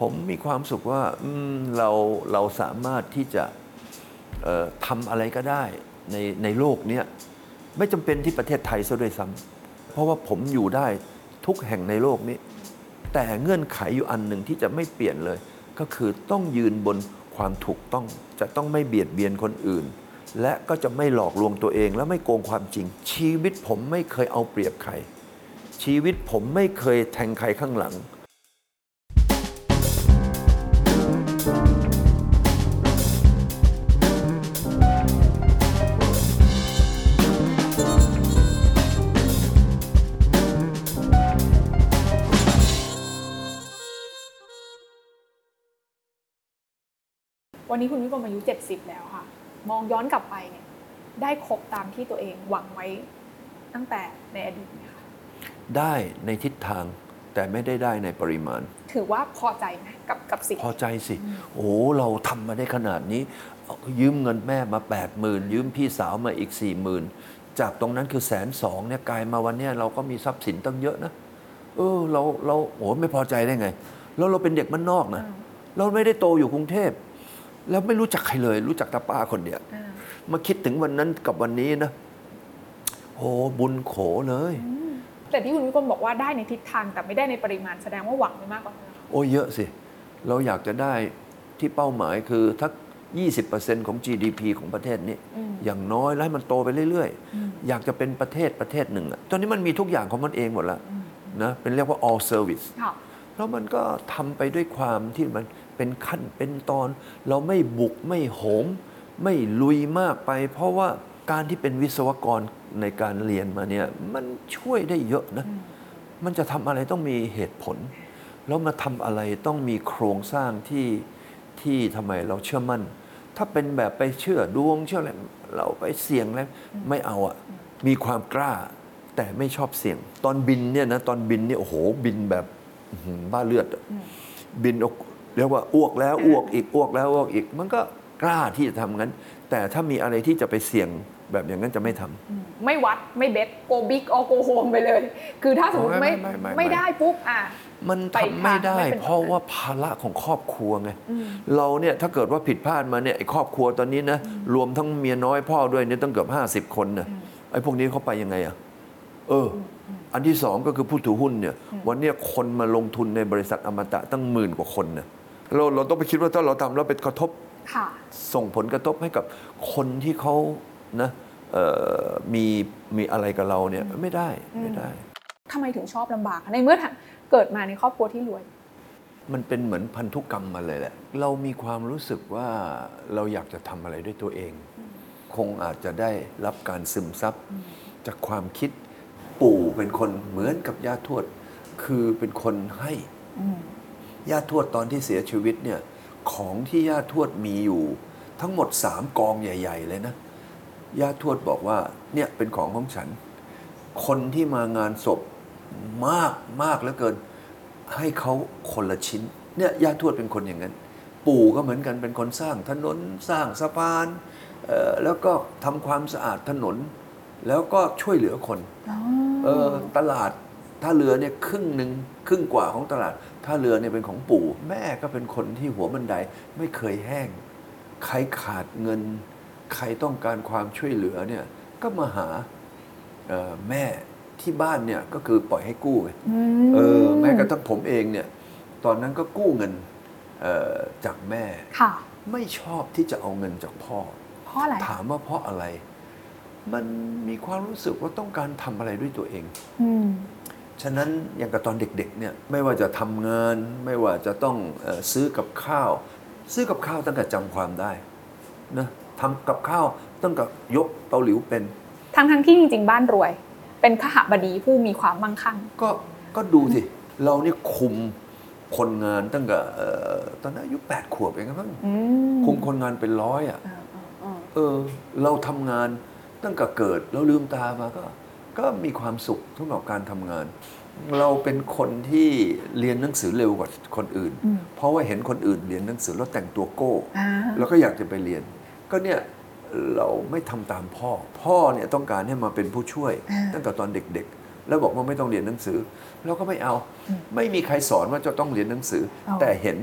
ผมมีความสุขว่าเราเราสามารถที่จะเอ่อทำอะไรก็ได้ในในโลกเนี้ยไม่จำเป็นที่ประเทศไทยซะด้วยซ้ำเพราะว่าผมอยู่ได้ทุกแห่งในโลกนี้ แต่เงื่อนไขอยู่อันหนึ่งที่จะไม่เปลี่ยนเลย ก็คือต้องยืนบนความถูกต้องจะต้องไม่เบียดเบียนคนอื่น และก็จะไม่หลอกลวงตัวเองและไม่โกงความจริง ชีวิตผมไม่เคยเอาเปรียบใคร ชีวิตผมไม่เคยแทงใครข้างหลัง วันนี้คุณวิกรมอายุ 70 แล้วค่ะ มองย้อนกลับไปเนี่ย ได้ครบตามที่ตัวเองหวังไว้ตั้งแต่ในอดีตไหมคะได้ในทิศทางแต่ไม่ได้ได้ในปริมาณ ถือว่าพอใจไหมกับกับสิ่งพอใจสิ โอ้โหเราทำมาได้ขนาดนี้เอายืมเงินแม่มา 8 0,000ยืมพี่สาวมาอีก 4 0,000จากตรงนั้นคือแสนสองเนี่ยกลายมาวันเนี้ยเราก็มีทรัพย์สินตั้งเยอะนะเออเราเราโอ้ไม่พอใจได้ไง แล้วเราเป็นเด็กบ้านนอกนะเราไม่ได้โตอยู่กรุงเทพ แล้วไม่รู้จักใครเลย รู้จักตาป้าคนเดียวอ่ามาคิดถึงวันนั้นกับวันนี้นะโอ้บุญโขเลยอืมแต่ที่คุณวิกรมบอกว่าได้ในทิศทางแต่ไม่ได้ในปริมาณแสดงว่าหวังไว้มากกว่านั้นโอ้เยอะสิ เราอยากจะได้ที่เป้าหมายคือทัก20%ของ GDP ของประเทศนี้อืมอย่างน้อยแล้วให้มันโตไปเรื่อยอืมๆอยากจะเป็นประเทศประเทศหนึ่งอะตอนนี้มันมีทุกอย่างของมันเองหมดแล้วอืมนะเป็นเรียกว่า all service ค่ะแล้วมันก็ทำไปด้วยความที่มัน เป็นขั้นเป็นตอน เราไม่บุกไม่โหม ไม่ลุยมากไป เพราะว่าการที่เป็นวิศวกรในการเรียนมาเนี่ยมันช่วยได้เยอะนะอืมมันจะทำอะไรต้องมีเหตุผล แล้วมาทำอะไรต้องมีโครงสร้างที่ที่ทำไมเราเชื่อมั่น ถ้าเป็นแบบไปเชื่อดวงเชื่ออะไรเราไปเสี่ยงแล้วไม่เอาอะมีความกล้าแต่ไม่ชอบเสี่ยง ตอนบินเนี่ยนะตอนบินเนี่ยโอ้โหบินแบบอื้อหือบ้าเลือดอะอืมบินออก เรียกว่าอ้วกแล้วอ้วกอีกอ้วกแล้วอ้วกอีก มันก็กล้าที่จะทำงั้น แต่ถ้ามีอะไรที่จะไปเสี่ยงแบบอย่างนั้นจะไม่ทำอืมไม่วัดไม่ bet go big or go home ไปเลย คือถ้าสมมติโอ้ไม่ยไม่ไม่ไม่ไม่ได้ปุ๊บอะมันไปทำไม่ได้ทางไม่เป็นเพราะว่าภาระของครอบครัวไงอืมเราเนี่ยถ้าเกิดว่าผิดพลาดมาเนี่ยไอ้ครอบครัวตอนนี้นะรวมทั้งเมียน้อยพ่อด้วยเนี่ยต้องเกือบห้าสิบคนนะไอ้พวกนี้เขาไปยังไงอะเอออ อันที่สองก็คือผู้ถือหุ้นเนี่ย วันเนี้ยคนมาลงทุนในบริษัทอมตะตั้งหมื่นกว่าคนนะ เราเราต้องไปคิดว่าถ้าเราทำแล้วเป็นกระทบค่ะ ส่งผลกระทบให้กับคนที่เขานะเอ่อมีมีอะไรกับเราเนี่ยไม่ได้ไม่ได้ ทำไมถึงชอบลำบากในเมื่อเกิดมาในครอบครัวที่รวย มันเป็นเหมือนพันธุกรรมมาเลยแหละ เรามีความรู้สึกว่าเราอยากจะทำอะไรด้วยตัวเอง คงอาจจะได้รับการซึมซับจากความคิดปู่เป็นคนเหมือนกับย่าทวด คือเป็นคนให้ อืม ย่าทวดตอนที่เสียชีวิตเนี่ยของที่ย่าทวดมีอยู่ ทั้งหมดสามกองใหญ่ ๆ เลยนะย่าทวดบอกว่าเนี่ยเป็นของของฉัน คนที่มางานศพมากมากเหลือเกิน ให้เขาคนละชิ้นเนี่ยย่าทวดเป็นคนอย่างนั้น ปู่ก็เหมือนกันเป็นคนสร้างถนนสร้างสะพานเอ่อแล้วก็ทำความสะอาดถนน แล้วก็ช่วยเหลือคนอ๋อเออตลาดท่าเรือเนี่ยครึ่งหนึ่งครึ่งกว่าของตลาด ท่าเรือเนี่ยเป็นของปู่ แม่ก็เป็นคนที่หัวบันไดไม่เคยแห้ง ใครขาดเงิน ใครต้องการความช่วยเหลือเนี่ยก็มาหาเอ่อแม่ที่บ้านเนี่ยก็คือปล่อยให้กู้ไงมเออแม้กระทั่งผมเองเนี่ยตอนนั้นก็กู้เงินเอ่อจากแม่ค่ะไม่ชอบที่จะเอาเงินจากพ่อเพราะอะไรถามว่าเพราะอะไร มันมีความรู้สึกว่าต้องการทำอะไรด้วยตัวเองอืม ฉะนั้นอย่างกับตอนเด็กๆเนี่ยไม่ว่าจะทำงาน ไม่ว่าจะต้องเออซื้อกับข้าว ซื้อกับข้าวตั้งแต่จำความได้นะทำกับข้าวตั้งแต่ยกเตาหลิวเป็น ทั้งทั้งๆที่จริงๆบ้านรวย เป็นขหบดีผู้มีความมั่งคั่ง ก็ก็ดูสิเราเนี่ยคุมคนงานตั้งแต่เอ่อตอนนั้นอายุแปดขวบเองครับมั้งอืมคุมคนงานเป็นร้อยอะเออเออเออเออเราทำงานตั้งแต่เกิดแล้วลืมตามาก็ ก็มีความสุขสำหรับการทำงาน เราเป็นคนที่เรียนหนังสือเร็วกว่าคนอื่นอืมเพราะว่าเห็นคนอื่นเรียนหนังสือแล้วแต่งตัวโก้อ่าแล้วก็อยากจะไปเรียน ก็เนี่ยเราไม่ทำตามพ่อ พ่อเนี่ยต้องการให้มาเป็นผู้ช่วย ตั้งแต่ตอนเด็กๆ แล้วบอกว่าไม่ต้องเรียนหนังสือเราก็ไม่เอา ไม่มีใครสอนว่าจะต้องเรียนหนังสือเอาแต่เห็น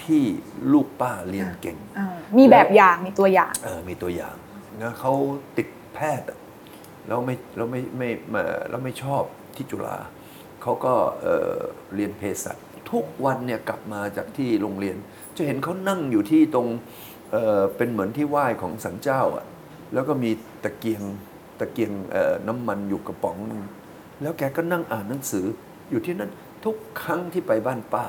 พี่ลูกป้าเรียนเก่งอ่ามีแบบอย่างมีตัวอย่างเออมีตัวอย่างนะเขาติดแพทย์อะ แล้วไม่แล้วไม่ไม่มาแล้วไม่ชอบที่จุฬาเขาก็เอ่อเรียนเภสัชทุกวันเนี่ยกลับมาจากที่โรงเรียน จะเห็นเขานั่งอยู่ที่ตรงเอ่อเป็นเหมือนที่ไหว้ของศาลเจ้าอะแล้วก็มีตะเกียงตะเกียงเอ่อน้ำมันอยู่กระป๋องหนึ่งแล้วแกก็นั่งอ่านหนังสืออยู่ที่นั่นทุกครั้งที่ไปบ้านป้า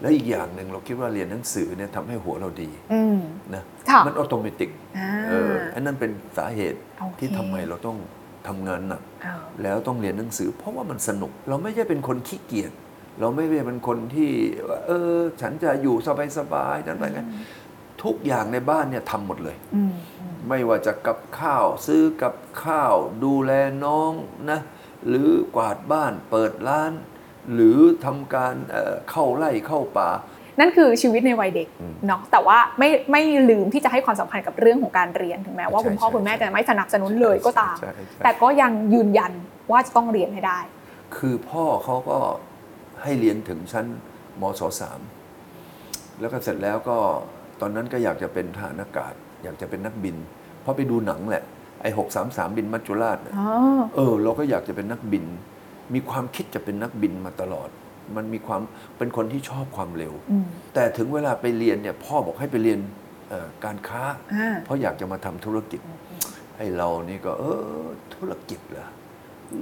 แล้วอีกอย่างหนึ่งเราคิดว่าเรียนหนังสือเนี่ยทำให้หัวเราดีอืมนะค่ะมัน automaticอ่าเอออันนั้นเป็นสาเหตุโอเคที่ทำไมเราต้อง ทำงานหนักเออแล้วต้องเรียนหนังสือ เพราะว่ามันสนุก เราไม่ใช่เป็นคนขี้เกียจเราไม่ได้เป็นคนที่ว่าเออ ฉันจะอยู่สบายๆนั่นอะไรกันทุกอย่างในบ้านเนี่ยทำหมดเลยอืมอืมไม่ว่าจะกับข้าวซื้อกับข้าว ดูแลน้องนะหรือกวาดบ้านเปิดร้าน หรือทำการเอ่อเข้าไร่เข้าป่า นั่นคือชีวิตในวัยเด็กอืมเนาะแต่ว่าไม่ไม่ลืมที่จะให้ความสำคัญกับเรื่องของการเรียนถึงแม้ว่าใช่คุณพ่อใช่คุณแม่ใช่จะไม่สนับสนุนเลยก็ตามใช่ใช่ใช่แต่ก็ยังยืนยันว่าจะต้องเรียนให้ได้ คือพ่อเขาก็ให้เรียนถึงชั้นมศสามแล้วก็เสร็จแล้วก็ตอนนั้นก็อยากจะเป็นทหารอากาศ อยากจะเป็นนักบิน เพราะไปดูหนังแหละไอ้หกสามสามบินมัจจุราชน่ะอ๋อเออ เราก็อยากจะเป็นนักบิน มีความคิดจะเป็นนักบินมาตลอด มันมีความเป็นคนที่ชอบความเร็วอืมแต่ถึงเวลาไปเรียนเนี่ยพ่อบอกให้ไปเรียนเอ่อการค้าอ่าเพราะอยากจะมาทำธุรกิจไอ้เรานี่ก็เออธุรกิจเหรอ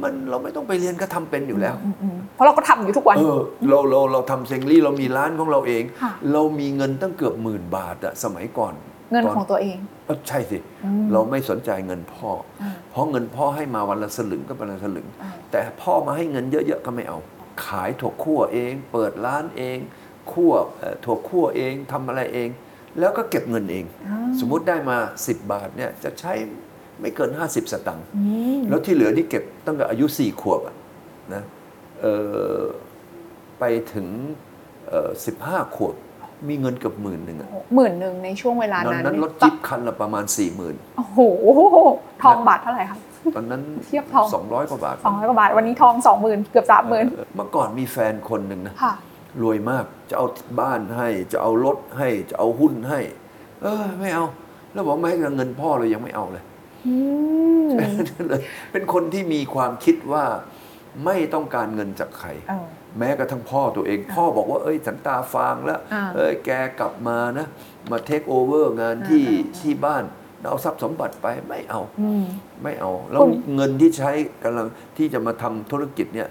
มันเราไม่ต้องไปเรียนก็ทำเป็นอยู่แล้วอืมอืมเพราะเราก็ทำอยู่ทุกวัน เออเราเราเราทำเซงลี่เรามีร้านของเราเองค่ะเรามีเงินตั้งเกือบหมื่นบาทอะสมัยก่อน เงินตของตัวเองเออใช่สิอืมเราไม่สนใจเงินพ่ออมเพราะเงินพ่อให้มาวันละสลึงก็เป็นละสลึงอ่าแต่พ่อมาให้เงินเยอะๆก็ไม่เอา ขายถั่วคั่วเอง เปิดร้านเองคั่วเอ่อถั่วคั่วเองทำอะไรเอง แล้วก็เก็บเงินเองอ่าสมมุติได้มา 10 บาทเนี่ยจะใช้ไม่เกิน 50 สตังค์อืมแล้วที่เหลือนี่เก็บตั้งแต่อายุสี่ขวบอะนะเอ่อไปถึงสิบห้าขวบ มีเงินเกือบหมื่นหนึ่งอะหมื่นหนึ่งในช่วงเวลาตอนนั้นนั้นรถจิ๊บคันละประมาณสี่หมื่นโอ้โหทองบาทเท่าไหร่คะตอนนั้นเทียบทองสองร้อยกว่าบาทสองร้อยกว่าบาท วันนี้ทองสองหมื่นเกือบสามหมื่นเออเมื่อก่อนมีแฟนคนหนึ่งนะ ค่ะ รวยมากจะเอาบ้านให้ จะเอารถให้จะเอาหุ้นให้ เออไม่เอา แล้วบอกไม่ให้เงินพ่อเรายังไม่เอาเลย อืมเลยเป็นคนที่มีความคิดว่าไม่ต้องการเงินจากใคร เออ แม้กระทั่งพ่อตัวเอง พ่อบอกว่าเอ้ยฉันตาฟางแล้วอ่าเอ้ยแกกลับมานะ มาเทคโอเวอร์งานที่อ่าอ่าที่บ้านเอาทรัพย์สมบัติไปไม่เอาอืมไม่เอา แล้วคุณเงินที่ใช้กำลังที่จะมาทำธุรกิจเนี่ย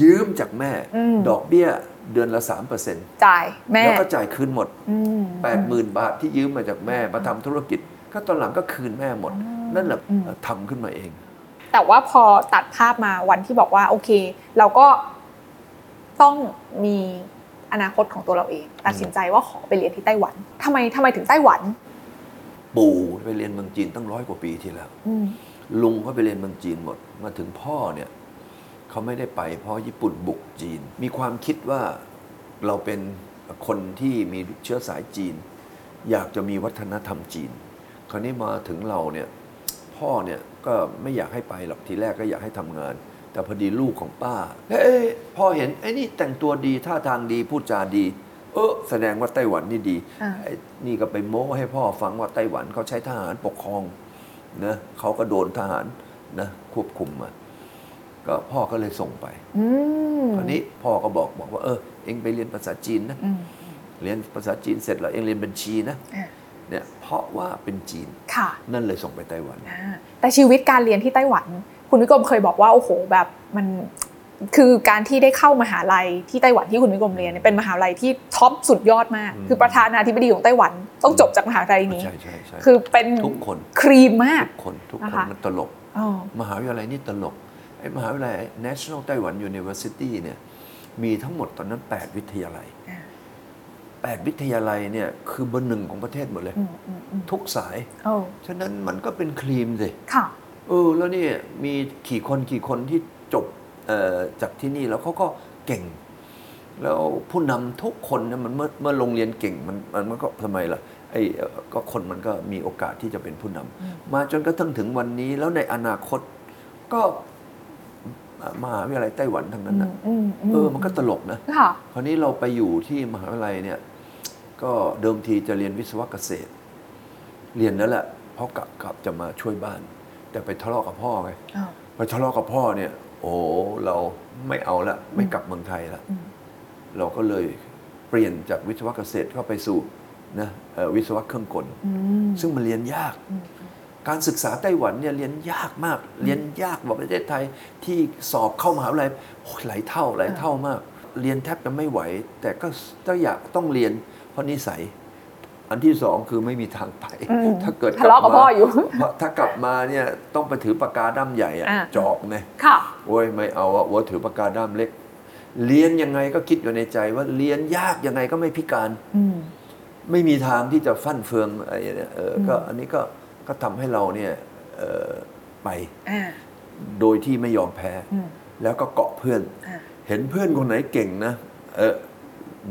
ยืมจากแม่อืมดอกเบี้ยเดือนละ3%เปอร์เซ็นต์จ่ายแม่แล้วก็จ่ายคืนหมดอืม80,000บาทที่ยืมมาจากแม่มาทำธุรกิจ ก็ตอนหลังก็คืนแม่หมด นั่นแหละอืมทำขึ้นมาเอง แต่ว่าพอตัดภาพมาวันที่บอกว่าโอเค เราก็ ต้องมีอนาคตของตัวเราเอง ตัดสินใจว่าขอไปเรียนที่ไต้หวันทำไมทำไมถึงไต้หวัน ปู่ไปเรียนเมืองจีนตั้งร้อยกว่าปีที่แล้วอืมลุงเขาไปเรียนเมืองจีนหมด มาถึงพ่อเนี่ยเขาไม่ได้ไปเพราะญี่ปุ่นบุกจีน มีความคิดว่าเราเป็นคนที่มีเชื้อสายจีน อยากจะมีวัฒนธรรมจีน คราวนี้มาถึงเราเนี่ยพ่อเนี่ยก็ไม่อยากให้ไปหรอกทีแรกก็อยากให้ทำงาน แต่พอดีลูกของป้าเอ้ยพ่อเห็นไอ้นี่แต่งตัวดีท่าทางดีพูดจาดี เออแสดงว่าไต้หวันนี่ดีอ่าไอ้นี่ก็ไปโม้ให้พ่อฟังว่าไต้หวันเขาใช้ทหารปกครองนะเขาก็โดนทหารนะควบคุมมาก็พ่อก็เลยส่งไปอืมคราวนี้พ่อก็บอกบอกว่าเออเองไปเรียนภาษาจีนนะอืมเรียนภาษาจีนเสร็จแล้วเองเรียนบัญชีนะอ่าเนี่ยเพราะว่าเป็นจีนค่ะนั่นเลยส่งไปไต้หวันอ่าแต่ชีวิตการเรียนที่ไต้หวัน คุณวิกรมเคยบอกว่าโอ้โหแบบมันคือการที่ได้เข้ามหาลัยที่ไต้หวันที่คุณวิกรมเรียนเนี่ยเป็นมหาลัยที่ท็อปสุดยอดมากอืมคือประธานาธิบดีของไต้หวันต้องจบจากมหาลัยนี้ใช่ใช่ใช่คือเป็นทุกคนครีมมากทุกคนทุกนะคนคะมันตลกอ๋อมหาวิทยาลัยนี่ตลกไอ้มหาวิทยาลัย National Taiwan University เนี่ยมีทั้งหมดตอนนั้น 8 วิทยาลัยอ่า8วิทยาลัยเนี่ยคือเบอร์หนึ่งของประเทศหมดเลยอืมอืมอืมทุกสายโอ้ฉะนั้นมันก็เป็นครีมสิค่ะเออแล้วนี่มีกี่คนกี่คนที่จบเอ่อจากที่นี่แล้วเขาก็เก่ง แล้วผู้นำทุกคนเนี่ยมันเมื่อเมื่อโรงเรียนเก่งมันมันมันก็ทำไมล่ะไอ้เอ่อก็คนมันก็มีโอกาสที่จะเป็นผู้นำอืมมาจนกระทั่งถึงวันนี้แล้วในอนาคตก็มหาวิทยาลัยไต้หวันทั้งนั้นนะอืมอืมเออ มันก็ตลกนะค่ะคราวนี้เราไปอยู่ที่มหาวิทยาลัยเนี่ย ก็เดิมทีจะเรียนวิศวะเกษตร เรียนนั่นแหละเพราะกลับกลับจะมาช่วยบ้าน แต่ไปทะเลาะกับพ่อไงอ้าวไปทะเลาะกับพ่อเนี่ย โอ้โหเราไม่เอาละไม่กลับเมืองไทยละอืมเราก็เลยเปลี่ยนจากวิศวะเกษตรเข้าไปสู่นะเอ่อวิศวะเครื่องกลอืมซึ่งมันเรียนยากอืมการศึกษาไต้หวันเนี่ยเรียนยากมาก เรียนยากกว่าประเทศไทยที่สอบเข้ามหาวิทยาลัยโอ้ยหลายเท่าหลายเท่ามาก เรียนแทบจะไม่ไหว แต่ก็ก็อยากต้องเรียนเพราะนิสัย อันที่สองคือไม่มีทางไปอืมถ้าเกิดทะเลาะกับมพ่ออยู่เพราะถ้ากลับมาเนี่ยต้องไปถือปากกาด้ามใหญ่อะอ่าจอบไงค่ะโอ้ยไม่เอาอะว่าถือปากกาด้ามเล็ก เรียนยังไงก็คิดอยู่ในใจว่าเรียนยากยังไงก็ไม่พิการอืมไม่มีทางที่จะฟั่นเฟืองอะไรเนี่ยเอออมก็อันนี้ก็ก็ทำให้เราเนี่ยเอ่อไปอ่าโดยที่ไม่ยอมแพ้อืมแล้วก็เกาะเพื่อนอ่าเห็นเพื่อนคนไหนเก่งนะเออ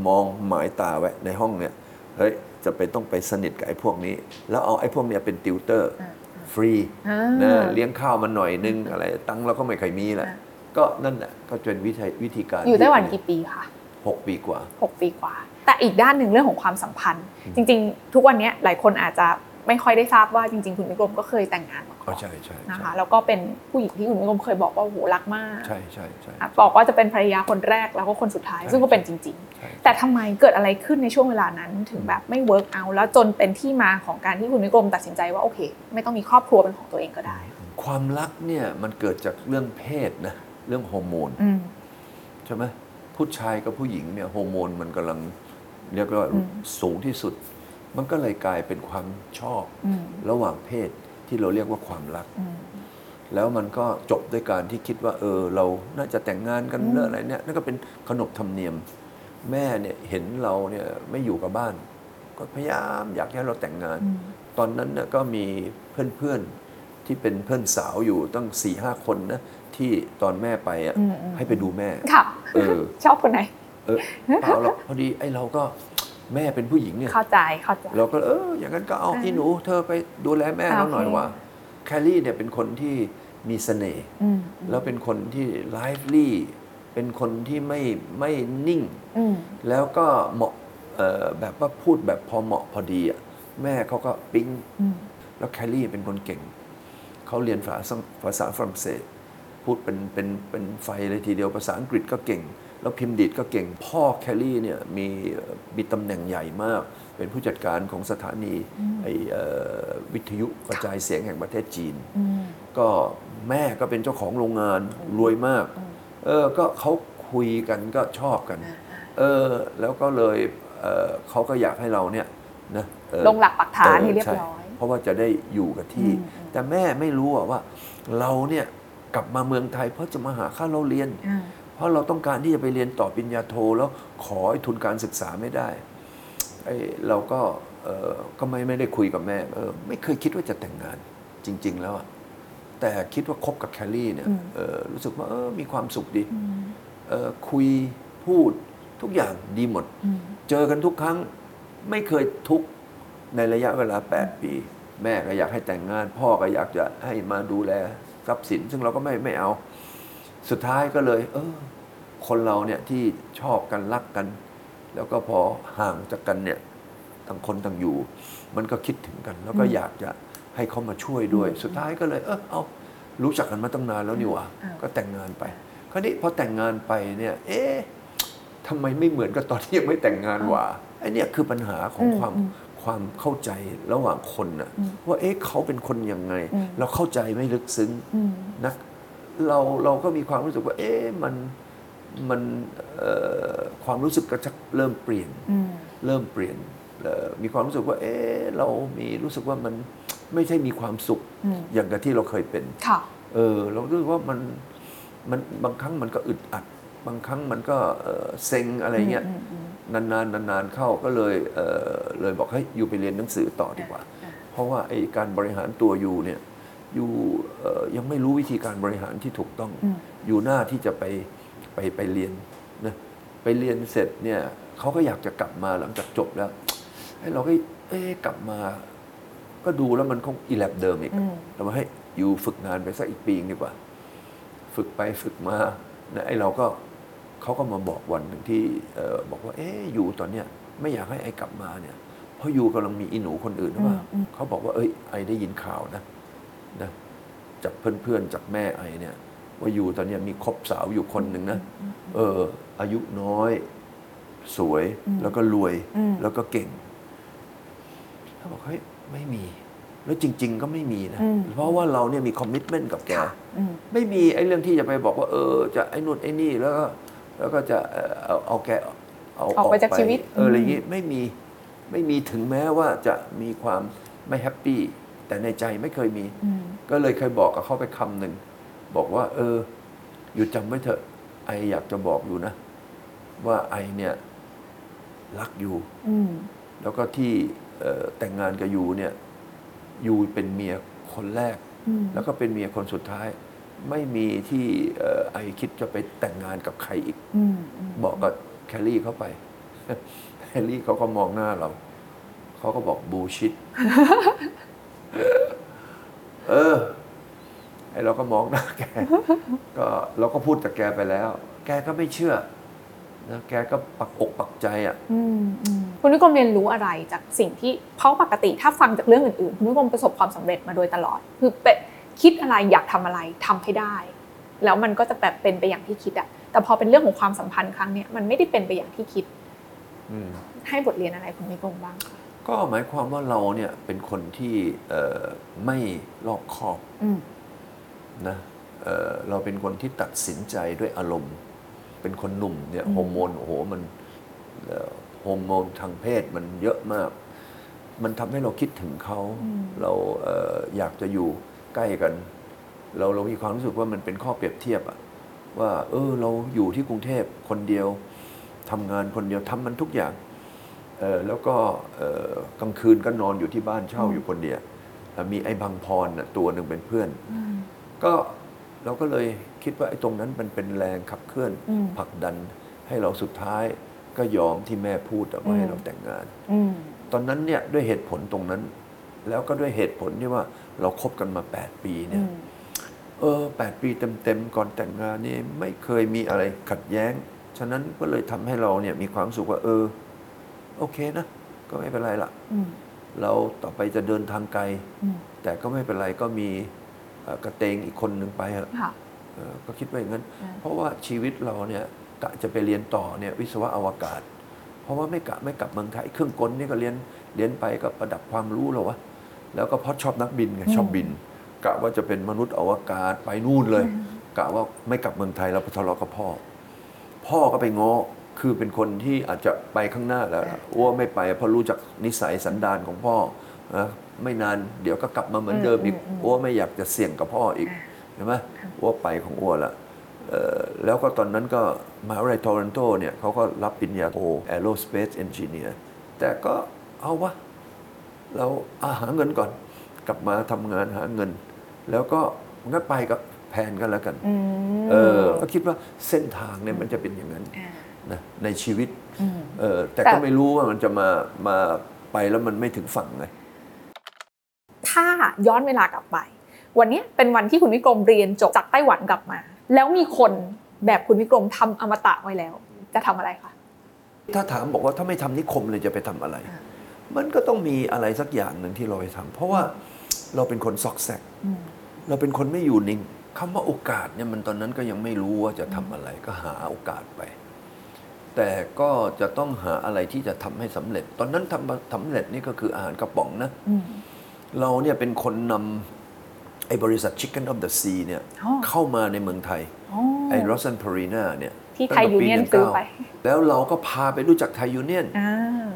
มองหมายตาไว้ในห้องเนี่ยเฮ้ย จะไปต้องไปสนิทกับไอ้พวกนี้ แล้วเอาไอ้พวกเนี้ยเป็นติวเตอร์อ่าฟรีอ่านะเลี้ยงข้าวมันหน่อยนึงอะไร ตังค์เราก็ไม่เคยมีแหละอ่าก็นั่นแหละก็เป็นวิธีวิธีการอยู่ไต้หวันกี่ปีคะหกปีกว่าหกปีกว่า แต่อีกด้านหนึ่งเรื่องของความสัมพันธ์ จริง ๆ ทุกวันนี้หลายคนอาจจะไม่ค่อยได้ทราบว่าจริง ๆ คุณวิกรมก็เคยแต่งงานมาก่อ๋ออน ใช่ใช่นะใช่คะแล้วก็เป็นผู้หญิงที่คุณวิกรมเคยบอกว่าโอ้โหรักมากใช่ใช่ใช่อะบอกว่าจะเป็นภรรยาคนแรกแล้วก็คนสุดท้ายใช่ซึ่งก็เป็นจริงใช่ๆแต่ทำไมเกิดอะไรขึ้นในช่วงเวลานั้นถึงแบบไม่ work out แล้วจนเป็นที่มาของการที่คุณวิกรมตัดสินใจว่าโอเค ไม่ต้องมีครอบครัวเป็นของตัวเองก็ได้ ความรักเนี่ยมันเกิดจากเรื่องเพศนะเรื่องฮอร์โมนอืมใช่ไหมผู้ชายกับผู้หญิงเนี่ยฮอร์โมนมันกำลังเรียกว่าอืมสูงที่สุด มันก็เลยกลายเป็นความชอบอืมระหว่างเพศ ที่เราเรียกว่าความรักอืมแล้วมันก็จบด้วยการที่คิดว่า เออ เราน่าจะแต่งงานกันอืมเรื่องอะไรเนี่ยนั่นก็เป็นขนบธรรมเนียม แม่เนี่ยเห็นเราเนี่ยไม่อยู่กับบ้าน ก็พยายามอยากให้เราแต่งงานอืมตอนนั้นเนี่ยก็มีเพื่อนๆที่เป็นเพื่อนสาวอยู่ตั้งสี่ห้าคนนะที่ตอนแม่ไปอะอืมอืมให้ไปดูแม่ค่ะเออชอบคนไหนเออเปล่าหรอกพอดีไอ้เราก็ แม่เป็นผู้หญิงเนี่ย เข้าใจเข้าใจ เราก็เอออย่างนั้นก็เอาอ่าอีหนูเธอไปดูแลแม่เราหน่อยโอเคว่าแคลรี่เนี่ยเป็นคนที่มีเสน่ห์อืมแล้วเป็นคนที่ไลฟ์ลี่เป็นคนที่ไม่ไม่นิ่งอืมแล้วก็เหมาะเอ่อแบบว่าพูดแบบพอเหมาะพอดีอะแม่เขาก็ปิ๊งอืมแล้วแคลรี่เป็นคนเก่ง เขาเรียนภาษาภาษาฝรั่งเศส พูดเป็นเป็นเป็นไฟเลยทีเดียวภาษาอังกฤษก็เก่ง แล้วพิมพ์ดีดก็เก่งพ่อแคลรี่เนี่ยมีมีตำแหน่งใหญ่มาก เป็นผู้จัดการของสถานีไอเอ่อวิทยุกระจายเสียงแห่งประเทศจีนอืมก็แม่ก็เป็นเจ้าของโรงงานรวยมากอืมเออก็เขาคุยกันก็ชอบกันอ่าเออแล้วก็เลยเออเขาก็อยากให้เราเนี่ยนะเออลงหลักปักฐานให้เรียบใช่ร้อย เพราะว่าจะได้อยู่กับที่อืมอืมแต่แม่ไม่รู้อะว่าเราเนี่ยกลับมาเมืองไทย เพราะจะมาหาค่าเราเรียนอ่าเพ ราะเราต้องการที่จะไปเรียนต่อปริญญาโทแล้วขอให้ทุนการศึกษาไม่ได้ไอ้เราก็เออก็ไม่ไม่ได้คุยกับแม่เออไม่เคยคิดว่าจะแต่งงานจริง ๆ แล้วอะแต่คิดว่าคบกับแคลรี่เนี่ยเออรู้สึกว่าเออมีความสุขดีอืมเออคุยพูดทุกอย่างดีหมดอืมเจอกันทุกครั้งไม่เคยทุกข์ในระยะเวลา 8 ปี แม่ก็อยากให้แต่งงาน พ่อก็อยากจะให้มาดูแลทรัพย์สิน ซึ่งเราก็ไม่ไม่เอา สุดท้ายก็เลย เออ คนเราเนี่ยที่ชอบกันรักกัน แล้วก็พอห่างจากกันเนี่ยต่างคนต่างอยู่ มันก็คิดถึงกัน แล้วก็อืมอยากจะให้เขามาช่วยด้วย สุดท้ายก็เลย เออเอารู้จักกันมาตั้งนานแล้วนี่หว่าอ่าก็แต่งงานไป คราวนี้พอแต่งงานไปเนี่ย เอ๊ะทำไมไม่เหมือนกับตอนที่ยังไม่แต่งงานวะไอเนี่ยคือปัญหาของอืมความอืมความเข้าใจระหว่างคนนะอืมว่าเอ๊ะเขาเป็นคนยังไงอืมเราเข้าใจไม่ลึกซึ้งอืมนะ เราเราก็มีความรู้สึกว่า เอ๊ะมันมันเอ่อความรู้สึกก็จะเริ่มเปลี่ยนอืมเริ่มเปลี่ยนเอ่อมีความรู้สึกว่า เอ๊ะเรามีรู้สึกว่ามันไม่ใช่มีความสุขอืมอย่างกับที่เราเคยเป็นค่ะเออเรารู้สึกว่ามันมันบางครั้งมันก็อึดอัด บางครั้งมันก็เอ่อเซ็งอะไรเงี้ยอืมอืมนานๆนานๆเข้าก็เลยเอ่อเลยบอกให้ยอยู่ไปเรียนหนังสือต่อดีกว่าอ่า เพราะว่าไอ้การบริหารตัวอยู่เนี่ย อยู่เอ่อยังไม่รู้วิธีการบริหารที่ถูกต้องอืมอยู่หน้าที่จะไปไปไปเรียนนะไปเรียนเสร็จเนี่ยเขาก็อยากจะกลับมาหลังจากจบแล้วให้เราก็เอ๊ะกลับมา ก็ดูแล้วมันคงอีแลบเดิมอีกอืมเรามาให้อยู่ฝึกงานไปสักอีกปีนึงดีกว่า ฝึกไปฝึกมานะไอ้เราก็เขาก็มาบอกวันหนึ่งที่เอ่อบอกว่า เอ๊ะอยู่ตอนเนี้ยไม่อยากให้ไอ้กลับมาเนี่ย เพราะอยู่กำลังมีอีหนูคนอื่นหรือเปล่าอืมอืมเขาบอกว่าเอ้ยไอ้ได้ยินข่าวนะ นะจากเพื่อนๆ จากแม่ไอ้เนี่ย ว่าอยู่ตอนเนี้ยมีคบสาวอยู่คนหนึ่งนะเออ อายุน้อย สวยแล้วก็รวยอืมแล้วก็เก่งเขาบอกเฮ้ยไม่มี แล้วจริง ๆ ก็ไม่มีนะอืมเพราะว่าเราเนี่ยมีคอมมิชเมนต์กับแกค่ะอืมไม่มีไอ้เรื่องที่จะไปบอกว่า เออ จะไอ้นู่นไอ้นี่แล้วก็แล้วก็จะเอ่อเอาเอาแกเอาออกไปจากชีวิตเอออะไรอย่างงี้ไม่มีไม่มีถึงแม้ว่าจะมีความไม่แฮปปี้ แต่ในใจไม่เคยมีอืมก็เลยเคยบอกกับเขาไปคำหนึ่ง บอกว่า เออ อยู่จำไว้เถอะ ไออยากจะบอกอยู่นะ ว่าไอเนี่ย รักอยู่อืมแล้วก็ที่เอ่อแต่งงานกับยูเนี่ยยูเป็นเมียคนแรกอืมแล้วก็เป็นเมียคนสุดท้าย ไม่มีที่เอ่อไอคิดจะไปแต่งงานกับใครอีกอืมอืมบอกกับแคลรี่เข้าไปแคลรี่เขาก็มองหน้าเรา เขาก็บอกบูชิด เออไอเราก็มองหน้าแก ก็เราก็พูดกับแกไปแล้ว แกก็ไม่เชื่อนะแกก็ปักอกปักใจอะอืมอืมคุณวิกรมเรียนรู้อะไรจากสิ่งที่เพราะปกติถ้าฟังจากเรื่องอื่นๆคุณวิกรมประสบความสำเร็จมาโดยตลอด คือเป็นคิดอะไรอยากทำอะไรทำให้ได้ แล้วมันก็จะแบบเป็นไปอย่างที่คิดอะแต่พอเป็นเรื่องของความสัมพันธ์ครั้งเนี้ยมันไม่ได้เป็นไปอย่างที่คิดอืมให้บทเรียนอะไรคุณวิกรมบ้างคะ ก็หมายความว่าเราเนี่ยเป็นคนที่เอ่อไม่รอบคอบอืมนะเอ่อเราเป็นคนที่ตัดสินใจด้วยอารมณ์ เป็นคนหนุ่มเนี่ยอืมฮอร์โมนโอ้โหมันเอ่อฮอร์โมนทางเพศมันเยอะมาก มันทำให้เราคิดถึงเขา เราเอ่ออยากจะอยู่ใกล้กัน เราเรามีความรู้สึกว่ามันเป็นข้อเปรียบเทียบอะว่า เออ เราอยู่ที่กรุงเทพคนเดียวทำงานคนเดียวทำมันทุกอย่าง เออแล้วก็เอ่อกลางคืนก็นอนอยู่ที่บ้านเช่าอยู่คนเดียวเอ่อมีไอ้บางพรน่ะตัวหนึ่งเป็นเพื่อน อืม ก็เราก็เลยคิดว่าไอ้ตรงนั้นมันเป็นแรงขับเคลื่อนอืมผลักดันให้เราสุดท้ายก็ยอมที่แม่พูดอะว่าอืมให้เราแต่งงาน อืม ตอนนั้นเนี่ยด้วยเหตุผลตรงนั้น แล้วก็ด้วยเหตุผลที่ว่าเราคบกันมา 8 ปีเนี่อืยมเออแปดปีเต็มๆก่อนแต่งงานนี่ไม่เคยมีอะไรขัดแย้ง ฉะนั้นก็เลยทำให้เราเนี่ยมีความสุขว่าเออ โอเคนะ ก็ไม่เป็นไรละอืมเราต่อไปจะเดินทางไกลอืมแต่ก็ไม่เป็นไรก็มีเอ่อกระเตงอีกคนหนึ่งไปอะค่ะเอ่อก็คิดว่าอย่างนั้นอืมเพราะว่าชีวิตเราเนี่ยกะจะไปเรียนต่อเนี่ยวิศวะอวกาศ เพราะว่าไม่กะไม่กลับเมืองไทยเครื่องกลนี่ก็เรียนเรียนไปก็ประดับความรู้เราวะแล้วก็เพราะชอบนักบินไงชอบบินกะว่าจะเป็นมนุษย์อวกาศไปนู่นเลยกะว่าไม่กลับเมืองไทยแล้วไปทะเลาะกับพ่อ พ่อก็ไปง้อ คือเป็นคนที่อาจจะไปข้างหน้าแล้วอ้วไม่ไปเพราะรู้จักนิสัยสันดานของพ่อนะไม่นานเดี๋ยวก็กลับมาเหมือนเดิมอีกอืมอืมอืมอ้วไม่อยากจะเสี่ยงกับพ่ออีกเห็นไหมอ้วไปของอ้วละเอ่อแล้วก็ตอนนั้นก็มหาวิทยาลัยทอรอนโตเนี่ยเขาก็รับปริญญาโท Aerospace Engineer แต่ก็เอาวะเราอาหาเงินก่อน กลับมาทำงานหาเงิน แล้วก็งั้นไปกับแผนกันแล้วกันอืมเออก็คิดว่าเส้นทางเนี่ยมันจะเป็นอย่างนั้นอ่า นะในชีวิตอืมเออแต่แต่ก็ไม่รู้ว่ามันจะมามาไปแล้วมันไม่ถึงฝั่งไงถ้าย้อนเวลากลับไป วันนี้เป็นวันที่คุณวิกรมเรียนจบจากไต้หวันกลับมา แล้วมีคนแบบคุณวิกรมทำอมตะไว้แล้ว จะทำอะไรคะถ้าถามบอกว่าถ้าไม่ทำนิคมเลยจะไปทำอะไรอ่ามันก็ต้องมีอะไรสักอย่างหนึ่งที่เราไปทำเพราะว่าเราเป็นคนซอกแซกอืมเราเป็นคนไม่อยู่นิ่งคำว่าโอกาสเนี่ยมันตอนนั้นก็ยังไม่รู้ว่าจะทำอะไรก็หาโอกาสไป แต่ก็จะต้องหาอะไรที่จะทำให้สำเร็จ ตอนนั้นทำสำเร็จนี่ก็คืออาหารกระป๋องนะอืมเราเนี่ยเป็นคนนำไอ้บริษัท Chicken of the Sea เนี่ยอ๋อเข้ามาในเมืองไทยอ๋อไอ้ r o s s a n p a r i n a เนี่ยที่ตั้งไทยแต่ยูปีเนียน19ซื้อไป แล้วเราก็พาไปรู้จักไทยยูเนียนอ่า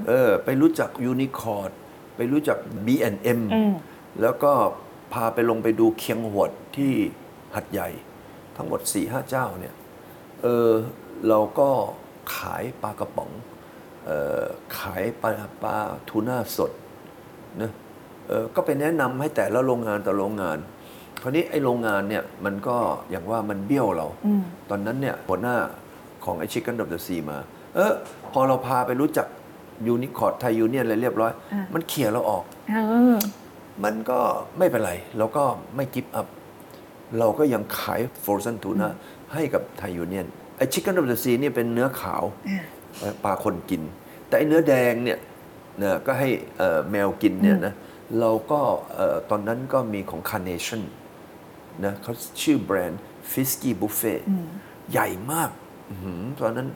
เออไปรู้จักยูนิคอร์ดไปรู้จัก B&M อืมแล้วก็พาไปลงไปดูเคียงหวดที่หาดใหญ่ ทั้งหมด4ี่ห้าเจ้าเนี่ยเออเราก็ ขายปลากระป๋องเออขายปลาปลาทูน่าสดนะเออก็ไปแนะนำให้แต่ละโรงงานต่อโรงงาน คราวนี้ไอ้โรงงานเนี่ยมันก็อย่างว่ามันเบี้ยวเราอืมตอนนั้นเนี่ยหัวหน้าของไอ้ Chicken of the Sea มา เออพอเราพาไปรู้จักยูนิคอร์ดไทยยูเนียนอะไรเรียบร้อยอ่ามัมันเขี่ยเราออกอ่ามันก็ไม่เป็นไร เราก็ไม่ give up เราก็ยังขายฟร o เซนทูน่าให้กับไทยยูเนียน ไอชิคเก้นอ f เดอะซีนี่ยเป็นเนื้อขาวเอ่อปลาคนกิน แต่ไอ้เนื้อแดงเนี่ยนะก็ให้เอ่อแมวกินเนี่ยนะเราก็เอ่อตอนนั้นก็มีของ Carnation นะเขาชื่อแบรนด์ Fisky Buffet ใหญ่มากอื้อหือตอนนั้น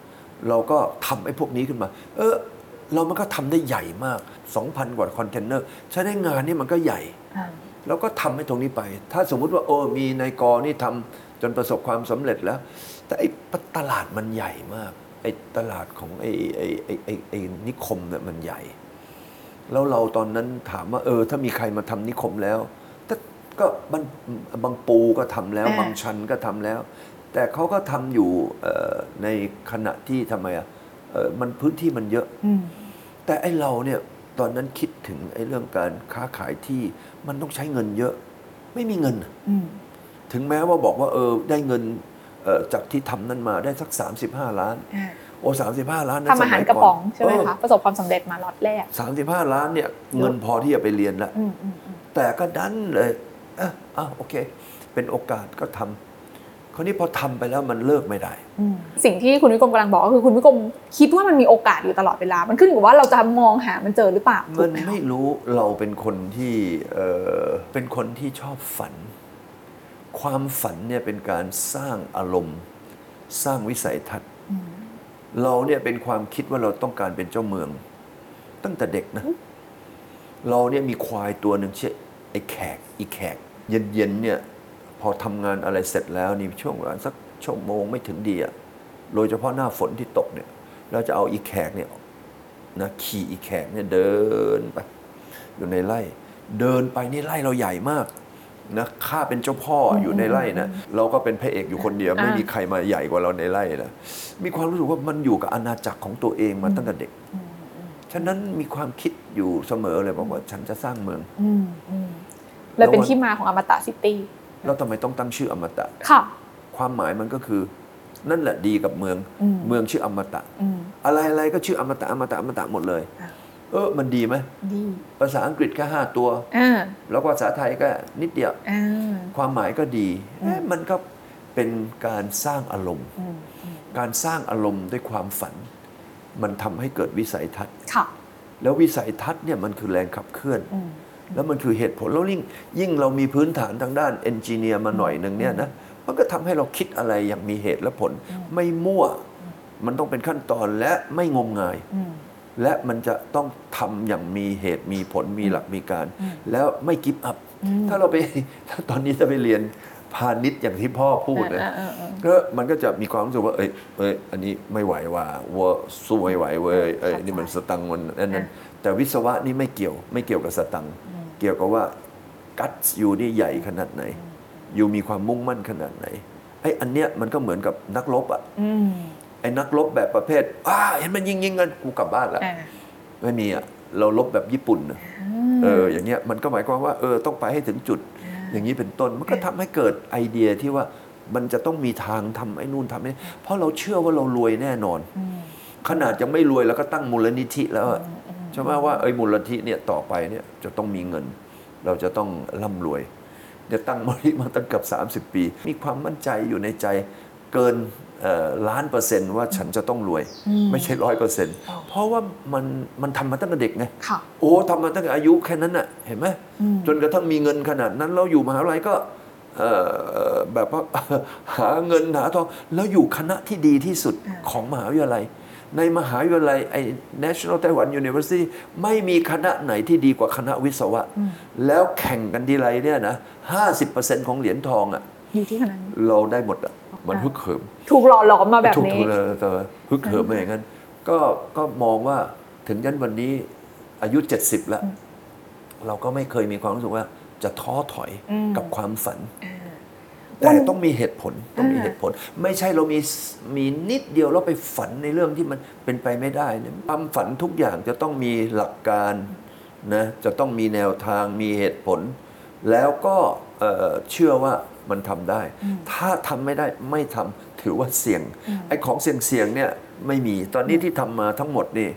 เราก็ทำไอ้พวกนี้ขึ้นมา เออ เรามันก็ทำได้ใหญ่มาก 2,000 กว่าคอนเทนเนอร์ใช้ได้งานนี่มันก็ใหญ่อ่าแล้วก็ทำให้ตรงนี้ไป ถ้าสมมุติว่าโอ้มีนายกอนี่ทำจนประสบความสำเร็จแล้ว แต่ไอ้ตลาดมันใหญ่มากไอ้ตลาดของไอ้ไอ้ไอ้ไอ้ไอ้นิคมเนี่ยมันใหญ่ แล้วเราตอนนั้นถามว่าเออ ถ้ามีใครมาทำนิคมแล้วแต่ก็บางบางปูก็ทำแล้วอ่าบางชันก็ทำแล้ว แต่เขาก็ทำอยู่เอ่อในขณะที่ทำไมอะเอ่อมันพื้นที่มันเยอะอืมแต่ไอ้เราเนี่ยตอนนั้นคิดถึงไอ้เรื่องการค้าขายที่มันต้องใช้เงินเยอะ ไม่มีเงินอืมถึงแม้ว่าบอกว่าเออได้เงินเอ่อ จากที่ทำนั้นมาได้สัก 35 ล้านอ่าโอ้สามสิบห้าล้านนะทำอาหารกระป๋องใช่ไหมเคะประสบความสำเร็จมาล็อตแรกสามสิบห้าล้านเนี่ยเงินพอที่จะไปเรียนแล้วอืมอืมอืมแต่ก็ดันเลยอะอะโอเค เป็นโอกาสก็ทำคราวนี้พอทำไปแล้วมันเลิกไม่ได้อืมสิ่งที่คุณวิกรมกำลังบอกก็คือคุณวิกรมคิดว่ามันมีโอกาสอยู่ตลอดเวลา มันขึ้นอยู่กับว่าเราจะมองหามันเจอหรือเปล่ามัถูนกไหคะไม่รู้เราเป็นคนที่เอ่อเป็นคนที่ชอบฝัน ความฝันเนี่ยเป็นการสร้างอารมณ์ สร้างวิสัยทัศน์อืมเราเนี่ยเป็นความคิดว่าเราต้องการเป็นเจ้าเมือง ตั้งแต่เด็กนะ เราเนี่ยมีควายตัวหนึ่งชื่อไอ้แขกอีแขก เย็นๆเนี่ยพอทำงานอะไรเสร็จแล้วนี่ช่วงเวลาสักชั่วโมงไม่ถึงดีอะโดยเฉพาะหน้าฝนที่ตกเนี่ย เราจะเอาอีแขกเนี่ยนะขี่อีแขกเนี่ยเดินไปอยู่ในไร่ เดินไปนี่ไร่เราใหญ่มาก นะข้าเป็นเจ้าพ่ออยู่ในไร่นะเราก็เป็นพระเอกอยู่คนเดียวไม่มีใครมาใหญ่กว่าเราในไร่นะมีความรู้สึกว่ามันอยู่กับอาณาจักรของตัวเองมาตั้งแต่เด็กฉะนั้นมีความคิดอยู่เสมอเลยบอกว่าฉันจะสร้างเมืองอืมอืมเลยเป็นที่มาของอมตะซิตี้แล้วทำไมต้องตั้งชื่ออมตะค่ะความหมายมันก็คือนั่นแหละดีกับเมืองอืมเมืองชื่ออมตะอืมอะไรอะไรก็ชื่ออมตะอมตะอมตะหมดเลยอะ เออมันดีไหมดีภาษาอังกฤษแค่ห้าตัวอ่าแล้วก็ภาษาไทยก็นิดเดียวอ่าความหมายก็ดีเอ๊ะมันก็เป็นการสร้างอารมณ์อืมอืมการสร้างอารมณ์ด้วยความฝัน มันทำให้เกิดวิสัยทัศน์ค่ะแล้ววิสัยทัศน์เนี่ยมันคือแรงขับเคลื่อนอืมแล้วมันคือเหตุผลแล้วยิ่งยิ่งเรามีพื้นฐานทางด้านเอนจิเนียร์มาหน่อยหนึ่งเนี่ยนะมันก็ทำให้เราคิดอะไรอย่างมีเหตุและผล ไม่มั่ว มันต้องเป็นขั้นตอนและไม่งมงายอืม และมันจะต้องทำอย่างมีเหตุมีผลมีหลักมีการ แล้วไม่กิฟต์อัพอืมถ้าเราไปถ้าตอนนี้จะไปเรียนพาณิชย์อย่างที่พ่อพูดนะอ่าอ่าอ่าก็มันก็จะมีความรู้สึกว่า เอ้ยเอ้ยอันนี้ไม่ไหวว่าว่าสู้ไม่ไหวเว้ยเอ้ยนี่มันสตังค์มันนั่นนั้นแต่วิศวะนี่ไม่เกี่ยวไม่เกี่ยวกับสตังค์เกี่ยวกับว่ากัตอยู่นี่ใหญ่ขนาดไหน อยู่มีความมุ่งมั่นขนาดไหนไอ้อันเนี้ยมันก็เหมือนกับนักรบอะอืม ไอ้นักรบแบบประเภทอ้าเห็นมันยิงยิงกันกูกลับบ้านละอ่าไม่มีอะเรารบแบบญี่ปุ่นนะเอออย่างเงี้ยมันก็หมายความว่าเออต้องไปให้ถึงจุด อย่างนี้เป็นต้นมันก็ทำให้เกิดไอเดียที่ว่ามันจะต้องมีทางทำไอ้นู่นทำไอ้นี่เพราะเราเชื่อว่าเรารวยแน่นอนอืมขนาดยังไม่รวยแล้วก็ตั้งมูลนิธิแล้วอะใช่ไหมว่าเอ้ยมูลนิธิเนี่ยต่อไปเนี่ยจะต้องมีเงิน เราจะต้องร่ำรวยเนี่ยตั้งมูลนิธิมาตั้งเกือบ30 ปี มีความมั่นใจอยู่ในใจเกินเอ่อ ล้านเปอร์เซ็นต์ว่าฉันจะต้องรวย ไม่ใช่ร้อยเปอร์เซ็นต์เพราะว่ามันมันทำมาตั้งแต่เด็กไงค่ะโอ้ทำมาตั้งแต่อายุแค่นั้นน่ะเห็นไหมจนกระทั่งมีเงินขนาดนั้นเราอยู่มหาลัยก็เอ่อแบบว่าหาเงินหาทองแล้วอยู่คณะที่ดีที่สุดอ่าของมหาวิทยาลัย ในมหาวิทยาลัยไอ้ National Taiwan University ไม่มีคณะไหนที่ดีกว่าคณะวิศวะ แล้วแข่งกันทีไรเนี่ยนะ 50%ของเหรียญทองอะ อยู่ที่ขนาดนั้นเราได้หมดอะมันฮึกเหิมถูกหล่อหลอมมาแบบถูกนี้ถูกเลยแต่ว่าฮึกเหิมมาอย่างนั้นก็ก็มองว่าถึงยันวันนี้อายุ70แล้ว เราก็ไม่เคยมีความรู้สึกว่าจะท้อถอยอืมกับความฝันอ่าแต่ต้องมีเหตุผลต้องมีอ่าเหตุผล ไม่ใช่เรามีมีนิดเดียวแล้วไปฝันในเรื่องที่มันเป็นไปไม่ได้เนี่ยความฝันทุกอย่างจะต้องมีหลักการนะจะต้องมีแนวทางมีเหตุผล แล้วก็ เอ่อเชื่อว่ามันทำได้ ถ้าทำไม่ได้ไม่ทำถือว่าเสี่ยงไอ้ของเสี่ยงๆเนี่ยไม่มีตอนนี้ที่ทำมาทั้งหมดนี่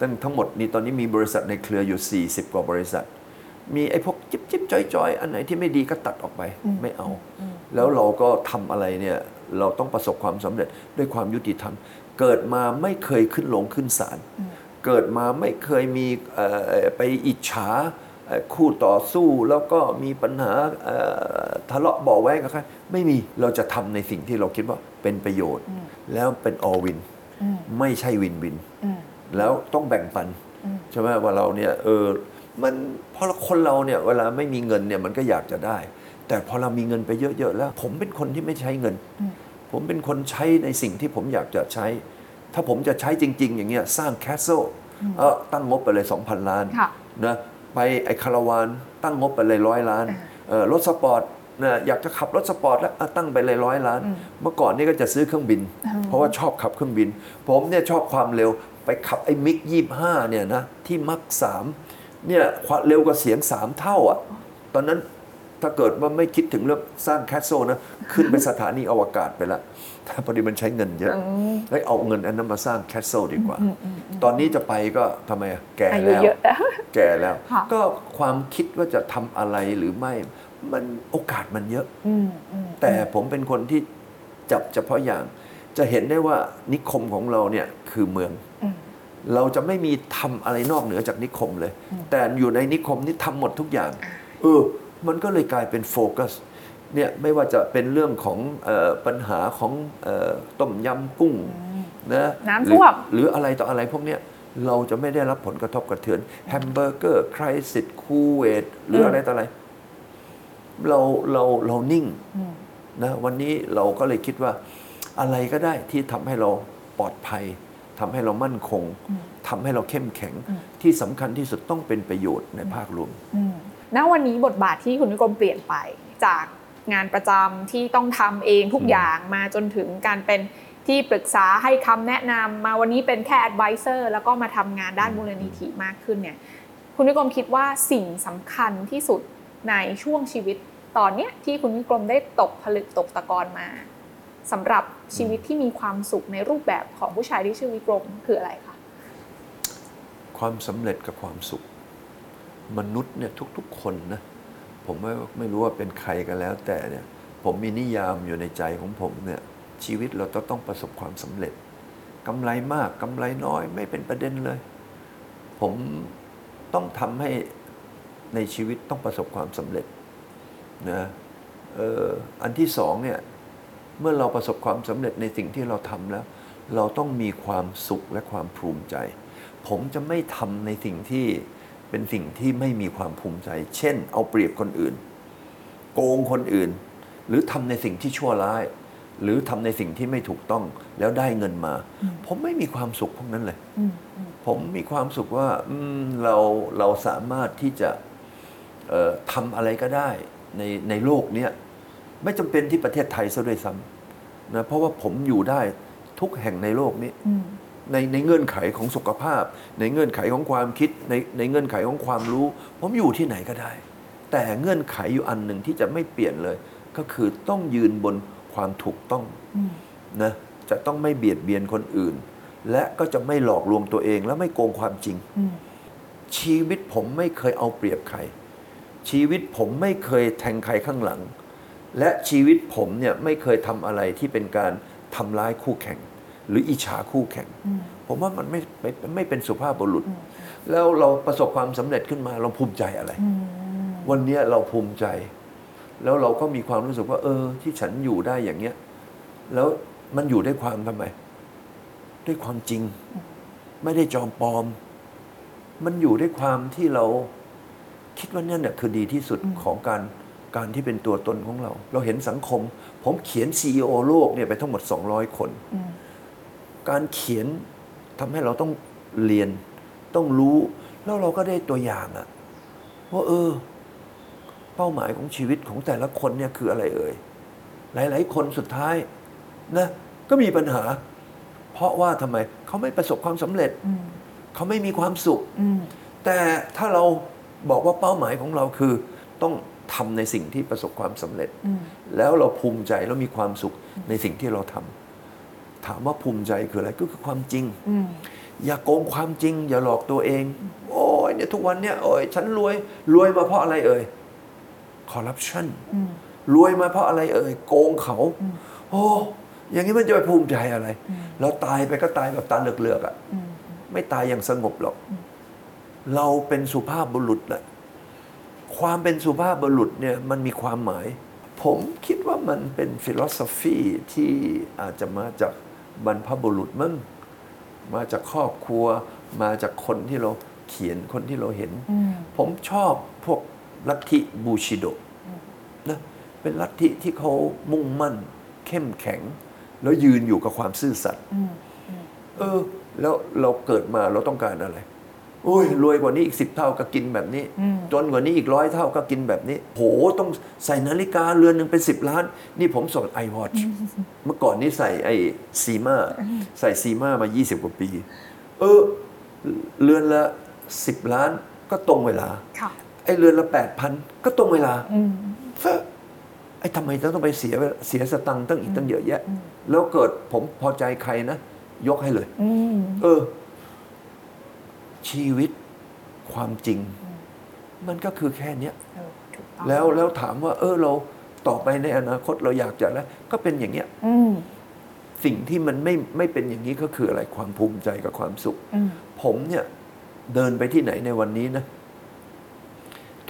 ตั้งทั้งหมดนี่ตอนนี้มีบริษัทในเครืออยู่ 40 กว่าบริษัท มีไอ้พวกจิ๊บจิ๊บจอยจอยๆอันไหนที่ไม่ดีก็ตัดออกไปไม่เอาเพแล้วเราก็ทำอะไรเนี่ยเราต้องประสบความสำเร็จด้วยความยุติธรรม เกิดมาไม่เคยขึ้นลงขึ้นศาลเกิดมาไม่เคยมีเอ่อไปอิจฉาเอ่อ คู่ต่อสู้แล้วก็มีปัญหาเอ่อทะเลาะเบาะแว้งกับใครไม่มีเราจะทำในสิ่งที่เราคิดว่าเป็นประโยชน์ แล้วเป็น all win อืมไม่ใช่ win win อืมแล้วต้องแบ่งปันอืมใช่ไหมว่าเราเนี่ยเออมันพอคนเราเนี่ยเวลาไม่มีเงินเนี่ยมันก็อยากจะได้ แต่พอเรามีเงินไปเยอะๆแล้ว ผมเป็นคนที่ไม่ใช้เงินอืมผมเป็นคนใช้ในสิ่งที่ผมอยากจะใช้ ถ้าผมจะใช้จริง ๆ อย่างเงี้ยสร้าง castle เออตั้งงบไปเลย 2,000 ล้านค่ะนะ ไปไอ้คาราวานตั้งงบไปเลยร้อยล้านอ่าเออรถสปอร์ตนะอยากจะขับรถสปอร์ตแล้วอะตั้งไปเลยร้อยล้าน เมื่อก่อนนี่ก็จะซื้อเครื่องบิน เพราะว่าชอบขับเครื่องบิน ผมเนี่ยชอบความเร็วไปขับไอ้มิกยี่ห้าเนี่ยนะที่ Mach สามเนี่ยความเร็วกว่าเสียงสามเท่าอะตอนนั้น ถ้าเกิดว่าไม่คิดถึงเรื่องสร้าง castle นะขึ้นไปสถานีอวกาศไปละแต่พอดีมันใช้เงินเยอะอืมเฮ้ยเอาเงินอันนั้นมาสร้าง castle ดีกว่า ตอนนี้จะไปก็ทำไมอะแก่อายุแล้วเยอะแล้ว แก่แล้วค่ะก็ความคิดว่าจะทำอะไรหรือไม่ มันโอกาสมันเยอะอืมอืมแต่ผมเป็นคนที่จับเฉพาะอย่าง จะเห็นได้ว่านิคมของเราเนี่ยคือเมืองอืมเราจะไม่มีทำอะไรนอกเหนือจากนิคมเลย แต่อยู่ในนิคมนี่ทำหมดทุกอย่าง เออ มันก็เลยกลายเป็นโฟกัสเนี่ยไม่ว่าจะเป็นเรื่องของเออปัญหาของเออต้มยำกุ้งนะน้ำท่วมหรือหรืออะไรต่ออะไรพวกเนี้ยเราจะไม่ได้รับผลกระทบกระเทือนแฮมเบอร์เกอร์ crisis คูเวตหรืออะไรต่ออะไร เราเราเรานิ่งอืมนะวันนี้เราก็เลยคิดว่าอะไรก็ได้ที่ทำให้เราปลอดภัยทำให้เรามั่นคงทำให้เราเข้มแข็งที่สำคัญที่สุดต้องเป็นประโยชน์ในภาครวมอืม ณวันนี้บทบาทที่คุณวิกรมเปลี่ยนไปจากงานประจำที่ต้องทำเองทุกอย่างมาจนถึงการเป็นที่ปรึกษาให้คำแนะนำมาวันนี้เป็นแค่ advisor แล้วก็มาทำงานด้านมูลนิธิมากขึ้นเนี่ยคุณนิกรมคิดว่าสิ่งสำคัญที่สุดในช่วงชีวิตตอนเนี้ยที่คุณนิกรมได้ตกผลึกตกตะกอนมาสำหรับชีวิตที่มีความสุขในรูปแบบของผู้ชายที่ชื่อวิกรมคืออะไรคะความสำเร็จกับความสุข มนุษย์เนี่ยทุกๆคนนะผมไม่ไม่รู้ว่าเป็นใครกันแล้ว แต่เนี่ยผมมีนิยามอยู่ในใจของผมเนี่ยชีวิตเราต้องต้องประสบความสำเร็จกำไรมากกำไรน้อยไม่เป็นประเด็นเลย ผมต้องทำให้ในชีวิตต้องประสบความสำเร็จนะเอออันที่สองเนี่ยเมื่อเราประสบความสำเร็จในสิ่งที่เราทำแล้ว เราต้องมีความสุขและความภูมิใจ ผมจะไม่ทำในสิ่งที่ เป็นสิ่งที่ไม่มีความภูมิใจ เช่น เอาเปรียบคนอื่น โกงคนอื่น หรือทำในสิ่งที่ชั่วร้าย หรือทำในสิ่งที่ไม่ถูกต้องแล้วได้เงินมา ผมไม่มีความสุขพวกนั้นเลยอืมอืมผมมีความสุขว่าอืมเราเราสามารถที่จะเอ่อทำอะไรก็ได้ในในโลกเนี้ยไม่จำเป็นที่ประเทศไทยซะด้วยซ้ำนะเพราะว่าผมอยู่ได้ทุกแห่งในโลกนี้อืม ในในเงื่อนไขของสุขภาพ ในเงื่อนไขของความคิดในในเงื่อนไขของความรู้ ผมอยู่ที่ไหนก็ได้ แต่เงื่อนไขอยู่อันหนึ่งที่จะไม่เปลี่ยนเลย ก็คือต้องยืนบนความถูกต้องอืมนะจะต้องไม่เบียดเบียนคนอื่น และก็จะไม่หลอกลวงตัวเองและไม่โกงความจริงอืมชีวิตผมไม่เคยเอาเปรียบใคร ชีวิตผมไม่เคยแทงใครข้างหลัง และชีวิตผมเนี่ยไม่เคยทำอะไรที่เป็นการทำร้ายคู่แข่ง หรืออิจฉาคู่แข่งอืมผมว่ามันไม่ไม่ไม่เป็นสุภาพบุรุษอืมแล้วเราประสบความสำเร็จขึ้นมาเราภูมิใจอะไรอืมวันเนี้ยเราภูมิใจ แล้วเราก็มีความรู้สึกว่า เออ ที่ฉันอยู่ได้อย่างเงี้ย แล้วมันอยู่ด้วยความทำไม ด้วยความจริง ไม่ได้จอมปลอม มันอยู่ด้วยความที่เราคิดว่านั่นเนี่ยคือดีที่สุดของการการที่เป็นตัวตนของเรา เราเห็นสังคม ผมเขียน CEO โลกเนี่ยไปทั้งหมด 200 คนอืม การเขียนทำให้เราต้องเรียนต้องรู้แล้วเราก็ได้ตัวอย่างอะว่าเออ เป้าหมายของชีวิตของแต่ละคนเนี่ยคืออะไรเอ่ยหลาย ๆ คนสุดท้ายนะก็มีปัญหา เพราะว่าทำไมเขาไม่ประสบความสำเร็จอืมเขาไม่มีความสุขอืมแต่ถ้าเราบอกว่าเป้าหมายของเราคือ ต้องทำในสิ่งที่ประสบความสำเร็จอืมแล้วเราภูมิใจแล้วมีความสุขในสิ่งที่เราทำ ถามว่าภูมิใจคืออะไรก็คือความจริงอืมอย่าโกงความจริง อย่าหลอกตัวเอง โอ้ยเนี่ยทุกวันเนี่ยโอ้ยฉันรวยรวยมาเพราะอะไรเอ่ยคอร์รัปชันอืมรวยมาเพราะอะไรเอ่ยโกงเขา โอ้อย่างนี้มันจะไปภูมิใจอะไร เราตายไปก็ตายแบบตาเหลือกๆอะ่ะอืมไม่ตายอย่างสงบหรอก เราเป็นสุภาพบุรุษแหละความเป็นสุภาพบุรุษเนี่ยมันมีความหมาย ผมคิดว่ามันเป็นฟิโลโซฟีที่อาจจะมาจาก บรรพบุรุษมั้งมาจากครอบครัว มาจากคนที่เราเขียนคนที่เราเห็นอืมผมชอบพวกลัทธิบูชิโดนะเป็นลัทธิที่เขามุ่งมั่น เข้มแข็ง แล้วยืนอยู่กับความซื่อสัตย์อืมเออ แล้วเราเกิดมาเราต้องการอะไร โอ้ยรวยกว่านี้อีกสิบเท่าก็กินแบบนี้อืมจนกว่านี้อีกร้อยเท่าก็กินแบบนี้ โหต้องใส่นาฬิกาเรือนหนึ่งเป็นสิบล้าน นี่ผมส่งไอวอชเมื่อก่อนนี่ใส่ไอซีมาใส่ซีมามา 20 กว่าปี เออ เรือนละสิบล้านก็ตรงเวลาค่ะไอเรือนละแปดพันก็ตรงเวลาอืมเฟ้อไอ้ทำไมต้องไปเสียเวลาเสียสตังค์ตั้งอีกตั้งเยอะแยะ แล้วเกิดผมพอใจใครนะ ยกให้เลยอืมเออ ชีวิตความจริง มันก็คือแค่เนี้ยเออถูกต้องแล้วแล้วถามว่า เออเราต่อไปในอนาคตเราอยากจะแล้วก็เป็นอย่างเงี้ยอืมสิ่งที่มันไม่ไม่เป็นอย่างนี้ก็คืออะไรความภูมิใจกับความสุขอืมผมเนี่ยเดินไปที่ไหนในวันนี้นะ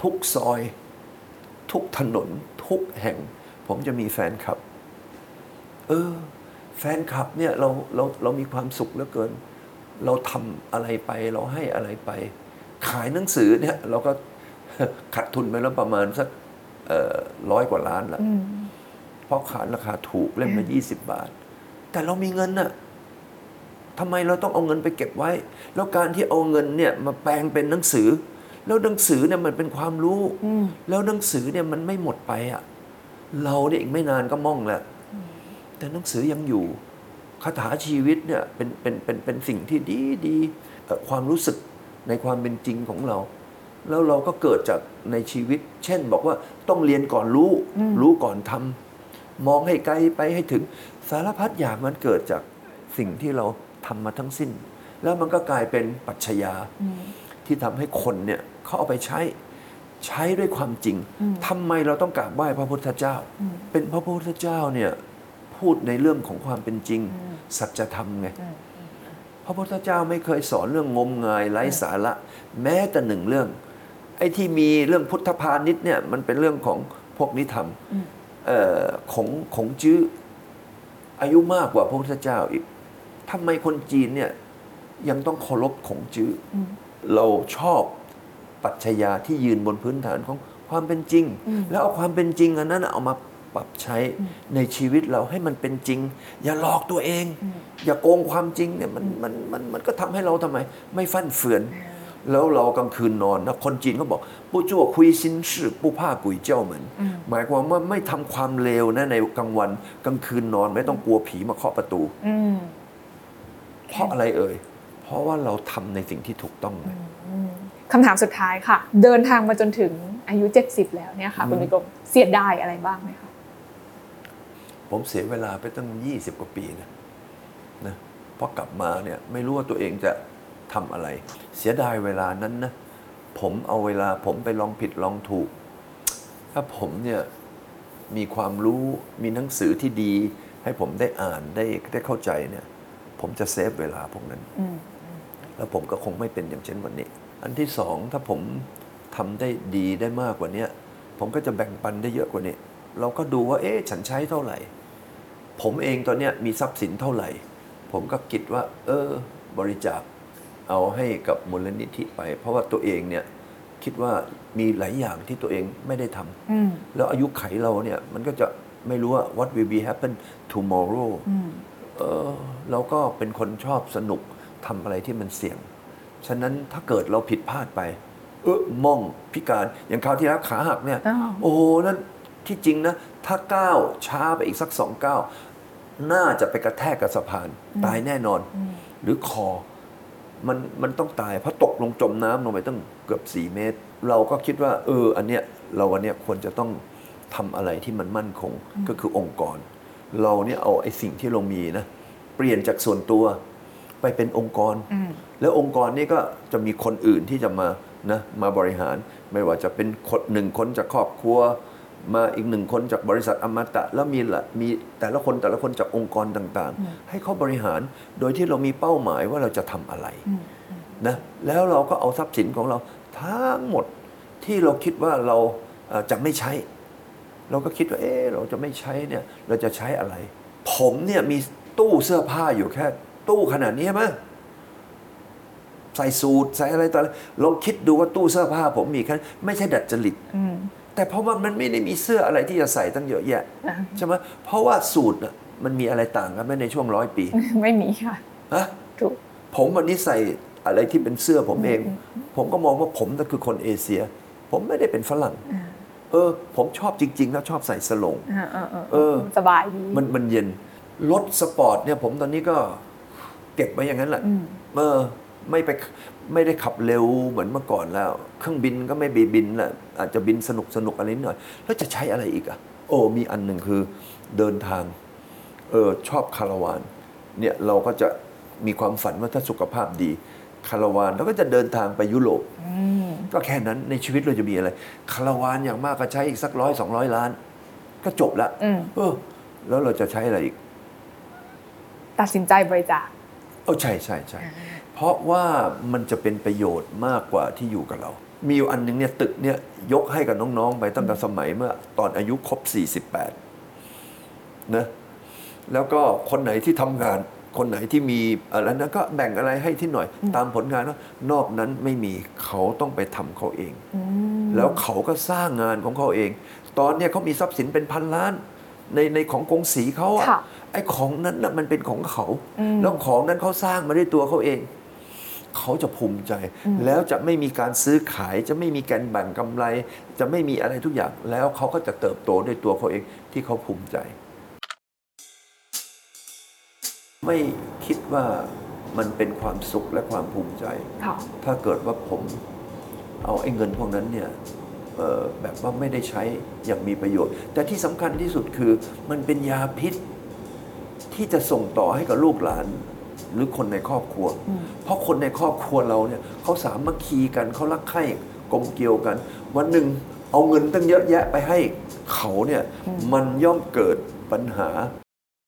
ทุกซอย ทุกถนน ทุกแห่ง ผมจะมีแฟนคลับ เออ แฟนคลับเนี่ยเราเราเรามีความสุขเหลือเกิน เราทำอะไรไปเราให้อะไรไป ขายหนังสือเนี่ยเราก็ขาดทุนไปแล้วประมาณสักร้อยกว่าล้านละอืมเพราะขายราคาถูกเล่มละยี่สิบบาท แต่เรามีเงินน่ะทำไมเราต้องเอาเงินไปเก็บไว้ แล้วการที่เอาเงินเนี่ยมาแปลงเป็นหนังสือ แล้วหนังสือเนี่ยมันเป็นความรู้อืมแล้วหนังสือเนี่ยมันไม่หมดไปอะ เราเนี่ยอีกไม่นานก็ม่องแล้วแต่หนังสือยังอยู่ คาถาชีวิตเนี่ยเป็นเป็นเป็นเป็นสิ่งที่ดีดีเอ่อความรู้สึกในความเป็นจริงของเรา แล้วเราก็เกิดจากในชีวิต เช่นบอกว่าต้องเรียนก่อนรู้ รู้ก่อนทำมองให้ไกลไปให้ถึงสารพัดอย่างมันเกิดจากสิ่งที่เราทำมาทั้งสิ้น แล้วมันก็กลายเป็นปรัชญาอืมที่ทำให้คนเนี่ยเขาเอาไปใช้ใช้ด้วยความจริงทำไมเราต้องกราบไหว้พระพุทธเจ้า เป็นพระพุทธเจ้าเนี่ย พูดในเรื่องของความเป็นจริง สัจธรรมไงพระพุทธเจ้าไม่เคยสอนเรื่องงมงายไร้สาระ แม้แต่หนึ่งเรื่อง ไอ้ที่มีเรื่องพุทธพาณิชย์เนี่ยมันเป็นเรื่องของพวกนิธรรมเอ่อของของจื้ออายุมากกว่าพระพุทธเจ้าอีกทำไมคนจีนเนี่ยยังต้องเคารพของจื้ออเราชอบปรัชญาที่ยืนบนพื้นฐานของความเป็นจริง แล้วเอาความเป็นจริงอันนั้นน่ะเอามา ปรับใช้ในชีวิตเราให้มันเป็นจริง อย่าหลอกตัวเอง อย่าโกงความจริงเนี่ยมันมันมันมันก็ทำให้เราทำไม ไม่ฟั่นเฟือน แล้วเรากลางคืนนอนนะคนจีนเขาบอกผู้จั่วคุยซินชื่อผู้ผ้ากุยเจ้าเหมือนหมายความว่าไม่ทำความเลวนะในกลางวันกลางคืนนอนไม่ต้องกลัวผีมาเคาะประตูอืมเพราะอะไรเอ่ยเพราะว่าเราทำในสิ่งที่ถูกต้องไงคำถามสุดท้ายค่ะ เดินทางมาจนถึงอายุ 70 แล้วเนี่ยค่ะคุณวิกรมเสียดายอะไรบ้างไหมคะ ผมเสียเวลาไปตั้งยี่สิบกว่าปีนะนะพอกลับมาเนี่ยไม่รู้ว่าตัวเองจะทำอะไร เสียดายเวลานั้นนะผมเอาเวลาผมไปลองผิดลองถูก ถ้าผมเนี่ยมีความรู้มีหนังสือที่ดี ให้ผมได้อ่านได้ได้เข้าใจเนี่ยผมจะเซฟเวลาพวกนั้นอืมแล้วผมก็คงไม่เป็นอย่างเช่นวันนี้ อันที่สองถ้าผมทำได้ดีได้มากกว่านี้ผมก็จะแบ่งปันได้เยอะกว่านี้ เราก็ดูว่า เอ๊ะ ฉันใช้เท่าไหร่ ผมเองตอนเนี้ยมีทรัพย์สินเท่าไหร่ ผมก็คิดว่า เออ บริจาคเอาให้กับมูลนิธิไป เพราะว่าตัวเองเนี่ยคิดว่ามีหลายอย่างที่ตัวเองไม่ได้ทำอืมแล้วอายุไขเราเนี่ยมันก็จะไม่รู้ว่า what will be happen tomorrow อืมเออเราก็เป็นคนชอบสนุกทำอะไรที่มันเสี่ยง ฉะนั้นถ้าเกิดเราผิดพลาดไป เออม่องพิการอย่างคราวที่แล้วขาหักเนี่ยอ้าวโอ้โหนั่นที่จริงนะ ถ้าก้าวช้าไปอีกสักสองก้าว น่าจะไปกระแทกกับสะพาน ตายแน่นอน หรือคอ มันมันต้องตายเพราะตกลงจมน้ำลงไปตั้งเกือบสี่เมตร เราก็คิดว่า เออ อันเนี้ยเราวันเนี้ยควรจะต้องทำอะไรที่มันมั่นคงก็คือองค์กร เราเนี่ยเอาไอ้สิ่งที่เรามีนะเปลี่ยนจากส่วนตัวไปเป็นองค์กรอืมแล้วองค์กรนี้ก็จะมีคนอื่นที่จะมานะมาบริหาร ไม่ว่าจะเป็นคนหนึ่งคนจากครอบครัว มาอีกหนึ่งคนจากบริษัทอมตะ แล้วมีละมีแต่ละคนแต่ละคนจากองค์กรต่างๆ ให้เขาบริหารโดยที่เรามีเป้าหมายว่าเราจะทำอะไรนะแล้วเราก็เอาทรัพย์สินของเราทั้งหมดที่เราคิดว่าเราเอ่อจะไม่ใช้ เราก็คิดว่าเออเราจะไม่ใช้เนี่ยเราจะใช้อะไร ผมเนี่ยมีตู้เสื้อผ้าอยู่แค่ ตู้ขนาดนี้มั้ยใส่สูทใส่อะไรต่ออะไรลองคิดดูว่าตู้เสื้อผ้าผมมีแค่ไม่ใช่ดัดจริตอืม แต่เพราะว่ามันไม่ได้มีเสื้ออะไรที่จะใส่ตั้งเยอะแยะอ่าใช่ไหมเพราะว่าสูตรน่ะมันมีอะไรต่างกันไหมในช่วงร้อยปี ไม่มีค่ะฮะถูกผมวันนี้ใส่อะไรที่เป็นเสื้อผมเอง ผมก็มองว่าผมนั่นคือคนเอเชีย ผมไม่ได้เป็นฝรั่งเออ ผมชอบจริง ๆ แล้วชอบใส่สโลงอ่าอ่าอ่าเออสบายดีมันมันเย็นรถสปอร์ตเนี่ย ผมตอนนี้ก็เก็บไว้อย่างนั้นแหละอืมเออไม่ไป ไม่ได้ขับเร็วเหมือนเมื่อก่อนแล้ว เครื่องบินก็ไม่ไปบินละอาจจะบินสนุกสนุกอะไรนิดหน่อย แล้วจะใช้อะไรอีกอะ โอ้มีอันหนึ่งคือเดินทางเออชอบคาราวานเนี่ยเราก็จะมีความฝันว่าถ้าสุขภาพดีคาราวานแล้วก็จะเดินทางไปยุโรปอืมก็แค่นั้นในชีวิตเราจะมีอะไรคาราวานอย่างมากก็ใช้อีกสักร้อยสองร้อยล้าน ก็จบละอืมเออ แล้วเราจะใช้อะไรอีก ตัดสินใจบริจาคเออใช่ใช่ใช่ เพราะว่ามันจะเป็นประโยชน์มากกว่าที่อยู่กับเรา มีอยู่อันหนึงเนี่ยตึกเนี่ยยกให้กับน้องๆ ไปตั้งแต่สมัยเมื่อตอนอายุครบ 48นะแล้วก็คนไหนที่ทำงาน คนไหนที่มีอะไรนั้นก็แบ่งอะไรให้ที่หน่อย ตามผลงานว่านอกนั้นไม่มีเขาต้องไปทำเขาเองอืมแล้วเขาก็สร้างงานของเขาเอง ตอนเนี้ยเขามีทรัพย์สินเป็นพันล้านในในของกงสีเขาอะค่ะไอ้ของนั้นน่ะมันเป็นของเขาอืมแล้วของนั้นเขาสร้างมาด้วยตัวเขาเอง เขาจะภูมิใจ แล้วจะไม่มีการซื้อขาย จะไม่มีการแบ่งกำไร จะไม่มีอะไรทุกอย่าง แล้วเขาก็จะเติบโตด้วยตัวเขาเองที่เขาภูมิใจ ไม่คิดว่ามันเป็นความสุขและความภูมิใจค่ะถ้าเกิดว่าผมเอาไอ้เงินพวกนั้นเนี่ยเอ่อแบบว่าไม่ได้ใช้อย่างมีประโยชน์ แต่ที่สำคัญที่สุดคือมันเป็นยาพิษที่จะส่งต่อให้กับลูกหลาน หรือคนในครอบครัว เพราะคนในครอบครัวเราเนี่ยเขาสามัคคีกันเขารักใคร่กลมเกลียวกัน วันหนึ่งเอาเงินตั้งเยอะแยะไปให้เขาเนี่ยมันย่อมเกิดปัญหา